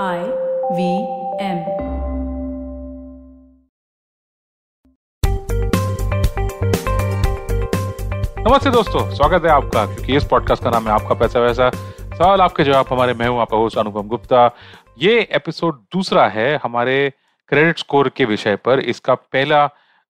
I V M. नमस्ते दोस्तों, स्वागत है आपका, क्योंकि इस पॉडकास्ट का नाम है आपका पैसा वैसा। सवाल आपके जवाब हमारे, मैं हूँ आपका होस्ट अनुपम गुप्ता। ये एपिसोड दूसरा है हमारे क्रेडिट स्कोर के विषय पर। इसका पहला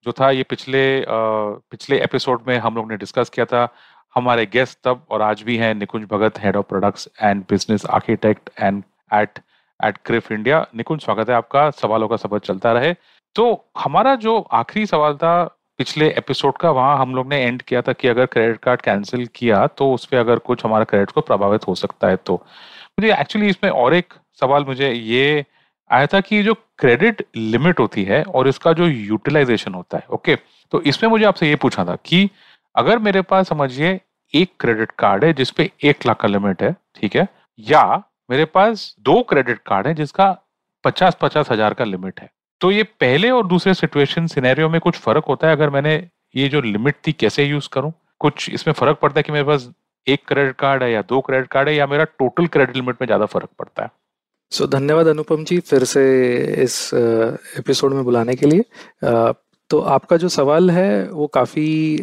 जो था, ये पिछले पिछले एपिसोड में हम लोग ने डिस्कस किया था। हमारे गेस्ट तब और आज भी हैं Nikunj Bhagat head of products and business architect and at at CRIF India Nikunj, स्वागत है आपका। सवालों का सफ़र चलता रहे। तो हमारा जो आखिरी सवाल था पिछले एपिसोड का, वहाँ हम लोग ने एंड किया था कि अगर क्रेडिट कार्ड कैंसिल किया तो उस पर अगर कुछ हमारा क्रेडिट को प्रभावित हो सकता है तो। मुझे एक्चुअली इसमें और एक सवाल मुझे ये आया था कि जो क्रेडिट लिमिट होती है और इसका जो यूटिलाइजेशन होता है ओके तो इसमें मुझे आपसे ये पूछना था कि अगर मेरे पास समझिए एक क्रेडिट कार्ड है जिसपे एक लाख का लिमिट है, ठीक है? या मेरे पास दो क्रेडिट कार्ड है जिसका पचास पचास हज़ार का लिमिट है। तो ये पहले और दूसरे सिचुएशन सिनेरियो में कुछ फ़र्क होता है अगर मैंने ये जो लिमिट थी कैसे यूज़ करूँ? कुछ इसमें फ़र्क पड़ता है कि मेरे पास एक क्रेडिट कार्ड है या दो क्रेडिट कार्ड है या मेरा टोटल क्रेडिट लिमिट में ज़्यादा फ़र्क पड़ता है? सो so, धन्यवाद अनुपम जी फिर से इस एपिसोड में बुलाने के लिए। तो आपका जो सवाल है वो काफ़ी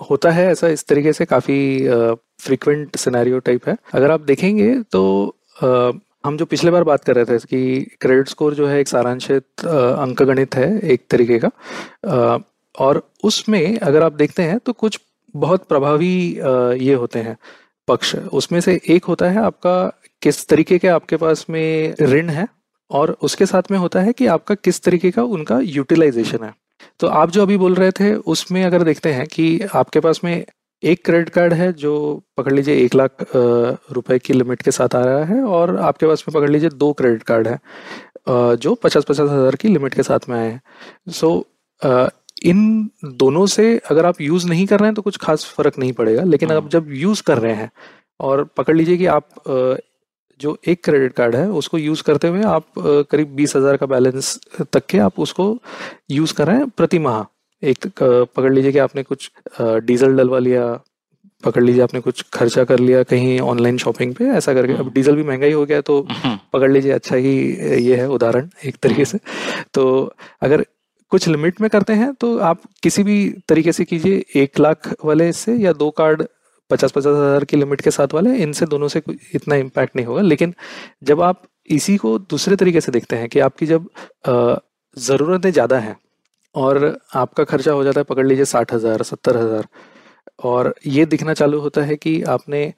होता है ऐसा इस तरीके से काफ़ी फ्रीक्वेंट सिनेरियो टाइप है। अगर आप देखेंगे तो हम जो पिछले बार बात कर रहे थे कि क्रेडिट स्कोर जो है एक सारांशित अ, अंकगणित है एक तरीके का और उसमें अगर आप देखते हैं तो कुछ बहुत प्रभावी ये होते हैं पक्ष। उसमें से एक होता है आपका किस तरीके के आपके पास में ऋण है और उसके साथ में होता है कि आपका किस तरीके का उनका यूटिलाइजेशन है। तो आप जो अभी बोल रहे थे उसमें अगर देखते हैं कि आपके पास में एक क्रेडिट कार्ड है जो पकड़ लीजिए एक लाख रुपए की लिमिट के साथ आ रहा है और आपके पास में पकड़ लीजिए दो क्रेडिट कार्ड है जो पचास पचास हज़ार की लिमिट के साथ में आए हैं सो इन दोनों से अगर आप यूज़ नहीं कर रहे हैं तो कुछ खास फ़र्क नहीं पड़ेगा लेकिन आप हम्म। जब यूज़ कर रहे हैं और पकड़ लीजिए कि आप जो एक क्रेडिट कार्ड है उसको यूज़ करते हुए आप करीब बीस हज़ार का बैलेंस तक के आप उसको यूज़ कर रहे हैं प्रति माह। एक पकड़ लीजिए कि आपने कुछ डीजल डलवा लिया पकड़ लीजिए आपने कुछ खर्चा कर लिया कहीं ऑनलाइन शॉपिंग पे ऐसा करके। अब हम्म। डीजल भी महँगा ही हो गया है, तो पकड़ लीजिए अच्छा ही ये है उदाहरण एक तरीके से। तो अगर कुछ लिमिट में करते हैं तो आप किसी भी तरीके से कीजिए एक लाख वाले से या दो कार्ड पचास पचास हज़ार की लिमिट के साथ वाले इनसे दोनों से इतना इम्पैक्ट नहीं होगा। लेकिन जब आप इसी को दूसरे तरीके से देखते हैं कि आपकी जब ज़रूरतें ज़्यादा हैं और आपका खर्चा हो जाता है पकड़ लीजिए साठ हज़ार सत्तर हज़ार और ये दिखना चालू होता है कि आपने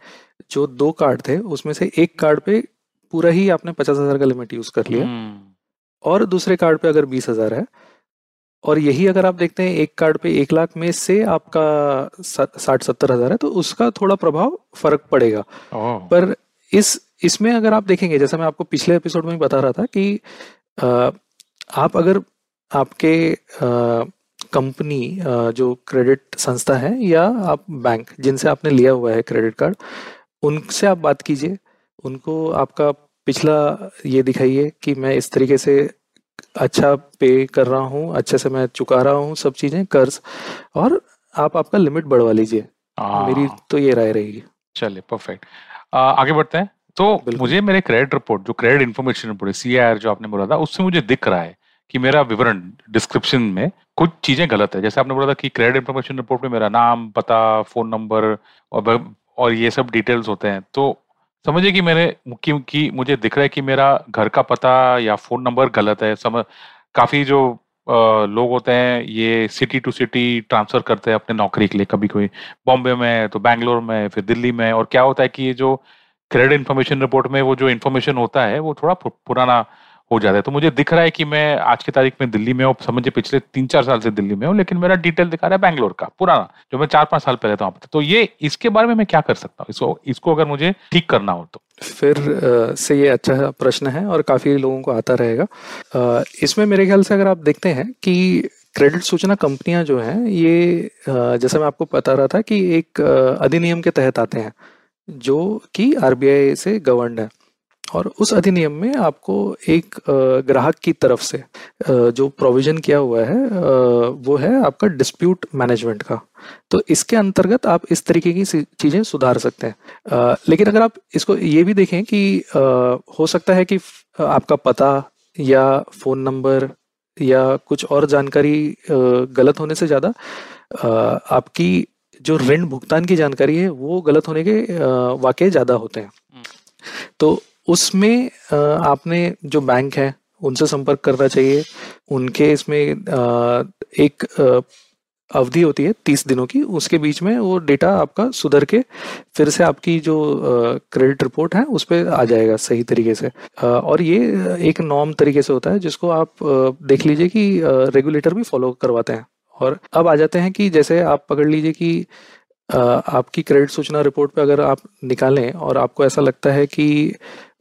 जो दो कार्ड थे उसमें से एक कार्ड पे पूरा ही आपने पचास हज़ार का लिमिट यूज़ कर लिया। हम्म, और दूसरे कार्ड पे अगर बीस हज़ार है और यही अगर आप देखते हैं एक कार्ड पे एक लाख में से आपका साठ सत्तर हज़ार है तो उसका थोड़ा प्रभाव फ़र्क पड़ेगा। पर इस इसमें अगर आप देखेंगे जैसा मैं आपको पिछले एपिसोड में बता रहा था कि अ, आप अगर आपके कंपनी जो क्रेडिट संस्था है या आप बैंक जिनसे आपने लिया हुआ है क्रेडिट कार्ड उनसे आप बात कीजिए। उनको आपका पिछला ये दिखाइए कि मैं इस तरीके से अच्छा पे कर रहा हूँ अच्छे से मैं चुका रहा हूँ सब चीज़ें कर्ज और आप आपका लिमिट बढ़वा लीजिए। मेरी हाँ, तो ये राय रहेगी। चलिए परफेक्ट आगे बढ़ते हैं। तो मुझे मेरे क्रेडिट रिपोर्ट जो क्रेडिट इन्फॉर्मेशन रिपोर्ट सी जो आपने बोला था उससे मुझे दिख रहा है कि मेरा विवरण डिस्क्रिप्शन में कुछ चीज़ें गलत है। जैसे आपने बोला था कि क्रेडिट इन्फॉर्मेशन रिपोर्ट में मेरा नाम पता फ़ोन नंबर और और ये सब डिटेल्स होते हैं। तो समझिए कि मेरे कि, कि मुझे दिख रहा है कि मेरा घर का पता या फ़ोन नंबर गलत है। समझ काफ़ी जो लोग होते हैं ये सिटी टू सिटी ट्रांसफ़र करते हैं अपने नौकरी के लिए कभी कोई। बॉम्बे में तो बैंगलोर में फिर दिल्ली में और क्या होता है कि ये जो क्रेडिट इन्फॉर्मेशन रिपोर्ट में वो जो इन्फॉर्मेशन होता है वो थोड़ा पुराना हो जाता है। तो मुझे दिख रहा है कि मैं आज की तारीख में दिल्ली में हूँ। समझिए पिछले तीन चार साल से दिल्ली में हूँ, लेकिन मेरा डिटेल दिखा रहा है बैंगलोर का, पुराना, जो मैं चार पाँच साल पहले था वहाँ पे तो ये इसके बारे में मैं क्या कर सकता हूँ? इसको इसको अगर मुझे ठीक करना हो तो। फिर से ये अच्छा प्रश्न है और काफ़ी लोगों को आता रहेगा। इसमें मेरे ख्याल से अगर आप देखते हैं कि क्रेडिट सूचना कंपनियाँ जो हैं, ये जैसे मैं आपको बता रहा था कि एक अधिनियम के तहत आते हैं, जो कि आरबीआई से गवर्नड है। और उस अधिनियम में आपको एक ग्राहक की तरफ़ से जो प्रोविज़न किया हुआ है वो है आपका डिस्प्यूट मैनेजमेंट का। तो इसके अंतर्गत आप इस तरीके की चीज़ें सुधार सकते हैं। लेकिन अगर आप इसको ये भी देखें कि हो सकता है कि आपका पता या फ़ोन नंबर या कुछ और जानकारी गलत होने से ज़्यादा आपकी जो ऋण भुगतान की जानकारी है वो गलत होने के वाकई ज़्यादा होते हैं। हम्म। तो उसमें आपने जो बैंक है, उनसे संपर्क करना चाहिए। उनके इसमें एक अवधि होती है तीस दिनों की। उसके बीच में वो डेटा आपका सुधर के फिर से आपकी जो क्रेडिट रिपोर्ट है, उस पर आ जाएगा सही तरीके से। और ये एक नॉर्म तरीके से होता है, जिसको आप देख लीजिए कि रेगुलेटर भी फॉलो करवाते हैं। और अब आ जाते हैं कि जैसे आप पकड़ लीजिए कि आपकी क्रेडिट सूचना रिपोर्ट पे अगर आप निकालें और आपको ऐसा लगता है कि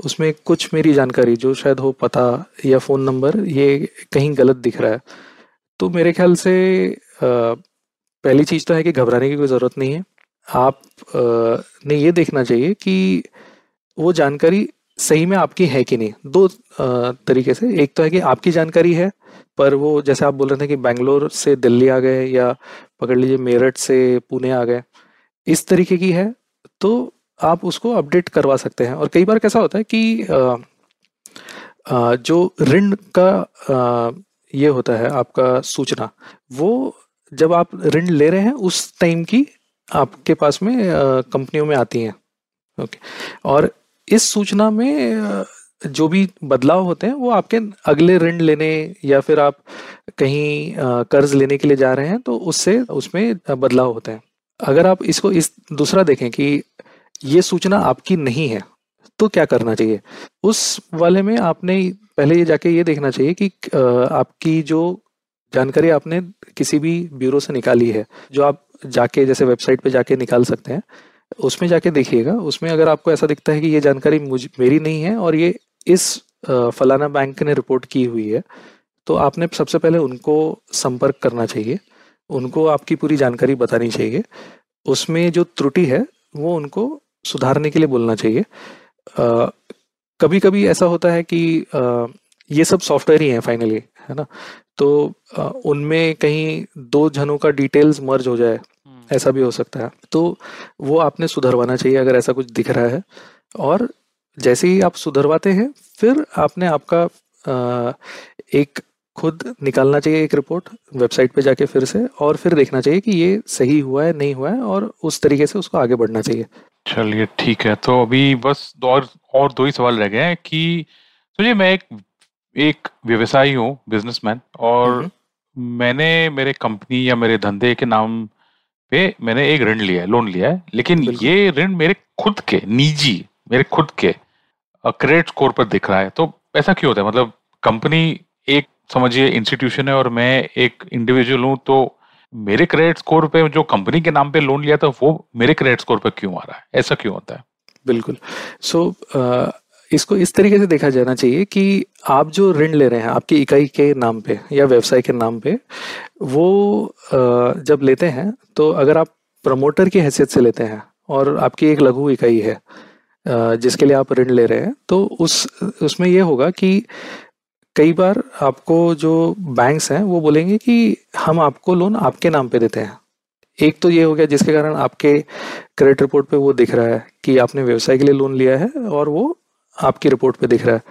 उसमें कुछ मेरी जानकारी जो शायद हो पता या फ़ोन नंबर ये कहीं गलत दिख रहा है तो मेरे ख्याल से पहली चीज़ तो है कि घबराने की कोई ज़रूरत नहीं है। आप ने ये देखना चाहिए कि वो जानकारी सही में आपकी है कि नहीं? दो तरीके से। एक तो है कि आपकी जानकारी है, पर वो जैसे आप बोल रहे थे कि बैंगलोर से दिल्ली आ गए या पकड़ लीजिए मेरठ से पुणे आ गए, इस तरीके की है तो आप उसको अपडेट करवा सकते हैं। और कई बार कैसा होता है कि जो ऋण का ये होता है आपका सूचना, वो जब आप ऋण ले रहे हैं, उस टाइम की आपके पास में कंपनियों में आती हैं। ओके। और इस सूचना में जो भी बदलाव होते हैं, वो आपके अगले ऋण लेने या फिर आप कहीं कर्ज लेने के लिए जा रहे हैं तो उससे उसमें बदलाव होते हैं। अगर आप इसको इस दूसरा देखें कि ये सूचना आपकी नहीं है तो क्या करना चाहिए? उस वाले में आपने पहले ये जाके ये देखना चाहिए कि आपकी जो जानकारी आपने किसी भी ब्यूरो से निकाली है, जो आप जाके जैसे वेबसाइट पे जाके निकाल सकते हैं उसमें जाके देखिएगा। उसमें अगर आपको ऐसा दिखता है कि ये जानकारी मुझ मेरी नहीं है और ये इस फलाना बैंक ने रिपोर्ट की हुई है तो आपने सबसे पहले उनको संपर्क करना चाहिए। उनको आपकी पूरी जानकारी बतानी चाहिए। उसमें जो त्रुटि है वो उनको सुधारने के लिए बोलना चाहिए। कभी कभी ऐसा होता है कि आ, ये सब सॉफ्टवेयर ही है फाइनली है ना? तो उनमें कहीं दो जनों का डिटेल्स मर्ज हो जाए। हम्म। ऐसा भी हो सकता है। तो वो आपने सुधरवाना चाहिए अगर ऐसा कुछ दिख रहा है। और जैसे ही आप सुधरवाते हैं फिर आपने आपका आ, एक खुद निकालना चाहिए एक रिपोर्ट वेबसाइट पे जाके फिर से और फिर देखना चाहिए कि ये सही हुआ है नहीं हुआ है और उस तरीके से उसको आगे बढ़ना चाहिए। चलिए ठीक है। तो अभी बस दो और, और दो ही सवाल रह गए हैं कि तो मैं एक एक व्यवसायी हूँ बिजनेसमैन और मैंने मेरे कंपनी या मेरे धंधे के नाम पे मैंने एक ऋण लिया है लोन लिया है लेकिन ये ऋण मेरे खुद के निजी मेरे खुद के क्रेडिट स्कोर पर दिख रहा है। तो ऐसा क्यों होता है? मतलब कंपनी एक समझिए इंस्टीट्यूशन है और मैं एक इंडिविजुअल हूँ तो मेरे क्रेडिट स्कोर पे जो कंपनी के नाम पे लोन लिया था वो मेरे क्रेडिट स्कोर पे क्यों आ रहा है? ऐसा क्यों होता है? बिल्कुल। सो so, इसको इस तरीके से देखा जाना चाहिए कि आप जो ऋण ले रहे हैं आपकी इकाई के नाम पे या व्यवसाय के नाम पे, वो जब लेते हैं तो अगर आप प्रमोटर की हैसियत से लेते हैं और आपकी एक लघु इकाई है जिसके लिए आप ऋण ले रहे हैं तो उस, उसमें यह होगा कि कई बार आपको जो बैंक्स हैं, वो बोलेंगे कि हम आपको लोन आपके नाम पे देते हैं। एक तो ये हो गया जिसके कारण आपके क्रेडिट रिपोर्ट पे वो दिख रहा है कि आपने व्यवसाय के लिए लोन लिया है और वो आपकी रिपोर्ट पे दिख रहा है।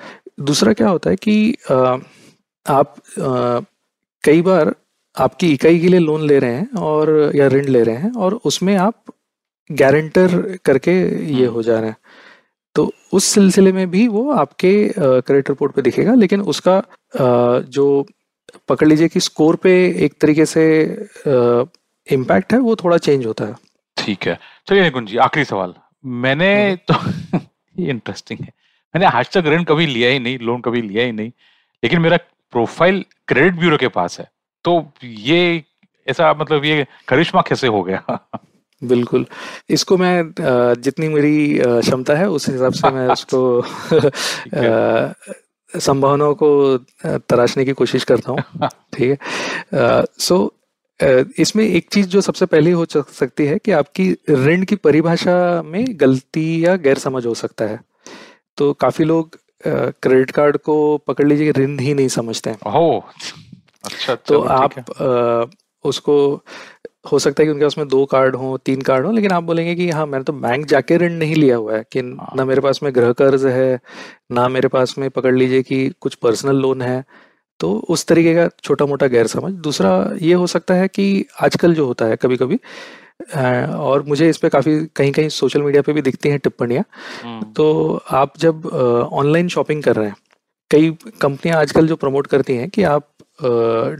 दूसरा क्या होता है कि आ, आप कई बार आपकी इकाई के लिए लोन ले रहे हैं और या ऋण ले रहे हैं और उसमें आप गारंटर करके ये हो जा रहे हैं। तो उस सिलसिले में भी वो आपके क्रेडिट रिपोर्ट पे दिखेगा लेकिन उसका जो पकड़ लीजिए कि स्कोर पे एक तरीके से इम्पैक्ट है वो थोड़ा चेंज होता है। ठीक है। चलिए निकुंज जी आखिरी सवाल। मैंने हम्म। तो ये इंटरेस्टिंग है। मैंने आज तक ऋण कभी लिया ही नहीं लोन कभी लिया ही नहीं लेकिन मेरा प्रोफ़ाइल क्रेडिट ब्यूरो के पास है। तो ये ऐसा मतलब ये करिश्मा कैसे हो गया? बिल्कुल। इसको मैं जितनी मेरी क्षमता है उस हिसाब से मैं उसको संभावनाओं को तराशने की कोशिश करता हूँ। ठीक है? सो इसमें एक चीज़ जो सबसे पहले हो सकती है कि आपकी ऋण की परिभाषा में गलती या गैर समझ हो सकता है। तो काफ़ी लोग क्रेडिट कार्ड को पकड़ लीजिए ऋण ही नहीं समझते हैं अच्छा तो आप है। अ, उसको हो सकता है कि उनके पास में दो कार्ड हो तीन कार्ड हो लेकिन आप बोलेंगे कि हाँ मैंने तो बैंक जाके ऋण नहीं लिया हुआ है कि हाँ। ना मेरे पास में गृह कर्ज है ना मेरे पास में पकड़ लीजिए कि कुछ पर्सनल लोन है तो उस तरीके का छोटा मोटा गैर समझ दूसरा ये हो सकता है कि आजकल जो होता है कभी कभी और मुझे इस पे काफ़ी कहीं कहीं सोशल मीडिया पे भी दिखती हैं टिप्पणियाँ। हम्म, तो आप जब ऑनलाइन शॉपिंग कर रहे हैं कई कंपनियाँ आजकल जो प्रमोट करती हैं कि आप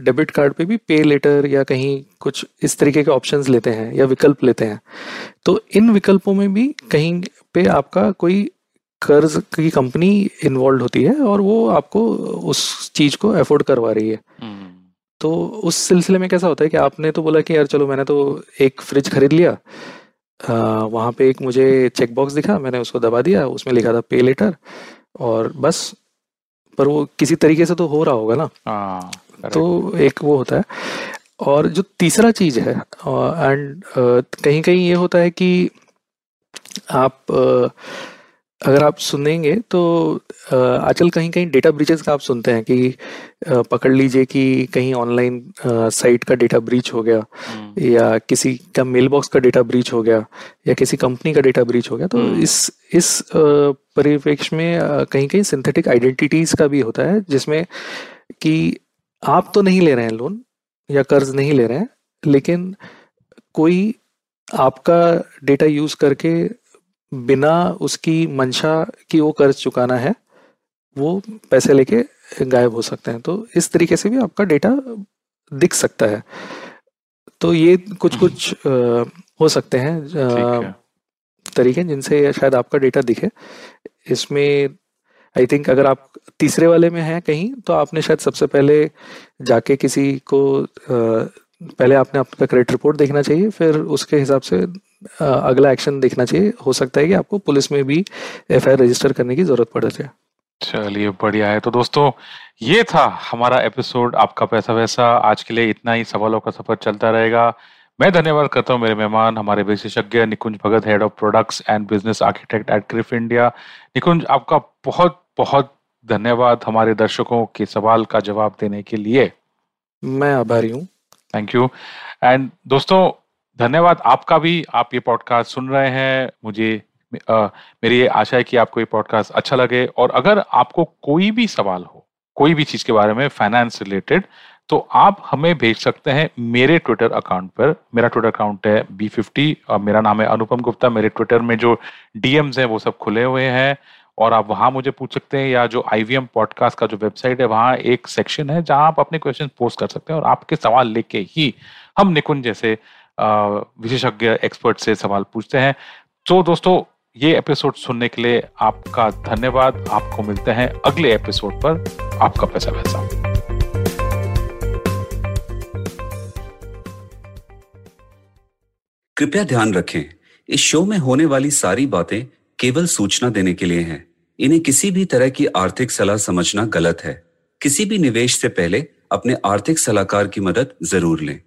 डेबिट कार्ड पे भी पे लेटर या कहीं कुछ इस तरीके के ऑप्शंस लेते हैं या विकल्प लेते हैं तो इन विकल्पों में भी कहीं पे आपका कोई कर्ज की कंपनी इन्वॉल्व होती है और वो आपको उस चीज़ को अफोर्ड करवा रही है। हम्म, तो उस सिलसिले में कैसा होता है कि आपने तो बोला कि यार चलो मैंने तो एक फ्रिज खरीद लिया आ, वहाँ पे एक मुझे चेक बॉक्स दिखा मैंने उसको दबा दिया उसमें लिखा था पे लेटर और बस पर वो किसी तरीके से तो हो रहा होगा ना हाँ correct. तो एक वो होता है और जो तीसरा चीज़ है एंड कहीं कहीं ये होता है कि आप अ, अगर आप सुनेंगे तो आजकल कहीं कहीं डेटा ब्रीचेस का आप सुनते हैं कि पकड़ लीजिए कि कहीं ऑनलाइन साइट का डेटा ब्रीच हो गया हम्म, या किसी का मेल बॉक्स का डेटा ब्रीच हो गया या किसी कंपनी का डेटा ब्रीच हो गया तो हम्म। इस इस परिप्रेक्ष्य में कहीं कहीं सिंथेटिक आइडेंटिटीज का भी होता है जिसमें कि आप तो नहीं ले रहे हैं लोन या कर्ज नहीं ले रहे हैं लेकिन कोई आपका डेटा यूज़ करके बिना उसकी मंशा की वो कर्ज चुकाना है वो पैसे लेके गायब हो सकते हैं। तो इस तरीके से भी आपका डेटा दिख सकता है। तो ये कुछ कुछ अ, हो सकते हैं है। तरीके जिनसे शायद आपका डेटा दिखे। इसमें आई थिंक अगर आप तीसरे वाले में हैं कहीं तो आपने शायद सबसे पहले जाके किसी को पहले आपने आपका क्रेडिट रिपोर्ट देखना चाहिए फिर उसके हिसाब से अगला एक्शन देखना चाहिए। हो सकता है कि आपको पुलिस में भी एफ़ रजिस्टर करने की ज़रूरत पड़ जाए। चलिए बढ़िया है। तो दोस्तों ये था हमारा एपिसोड आपका पैसा वैसा। आज के लिए इतना ही। सवालों का सफ़र चलता रहेगा। मैं धन्यवाद करता हूँ मेरे मेहमान हमारे विशेषज्ञ Nikunj Bhagat head of products and business architect at CRIF India Nikunj आपका बहुत बहुत धन्यवाद हमारे दर्शकों के सवाल का जवाब देने के लिए। मैं आभारी हूँ। थैंक यू एंड दोस्तों धन्यवाद आपका भी। आप ये पॉडकास्ट सुन रहे हैं। मुझे अ, मेरी ये आशा है कि आपको ये पॉडकास्ट अच्छा लगे। और अगर आपको कोई भी सवाल हो कोई भी चीज़ के बारे में फाइनेंस रिलेटेड तो आप हमें भेज सकते हैं मेरे ट्विटर अकाउंट पर। मेरा ट्विटर अकाउंट है बी फिफ्टी और मेरा नाम है अनुपम गुप्ता। मेरे ट्विटर में जो डीएम्स हैं वो सब खुले हुए हैं। और आप वहाँ मुझे पूछ सकते हैं या जो आईवीएम पॉडकास्ट का जो वेबसाइट है वहाँ एक सेक्शन है जहाँ आप अपने क्वेश्चन पोस्ट कर सकते हैं और आपके सवाल लेके ही हम निकुंज जैसे विशेषज्ञ एक्सपर्ट से सवाल पूछते हैं। तो दोस्तों, ये एपिसोड सुनने के लिए आपका धन्यवाद। आपको मिलते हैं अगले एपिसोड पर। आपका पैसा वैसा। कृपया ध्यान रखें, इस शो में होने वाली सारी बातें केवल सूचना देने के लिए हैं। इन्हें किसी भी तरह की आर्थिक सलाह समझना गलत है। किसी भी निवेश से पहले अपने आर्थिक सलाहकार की मदद ज़रूर लें।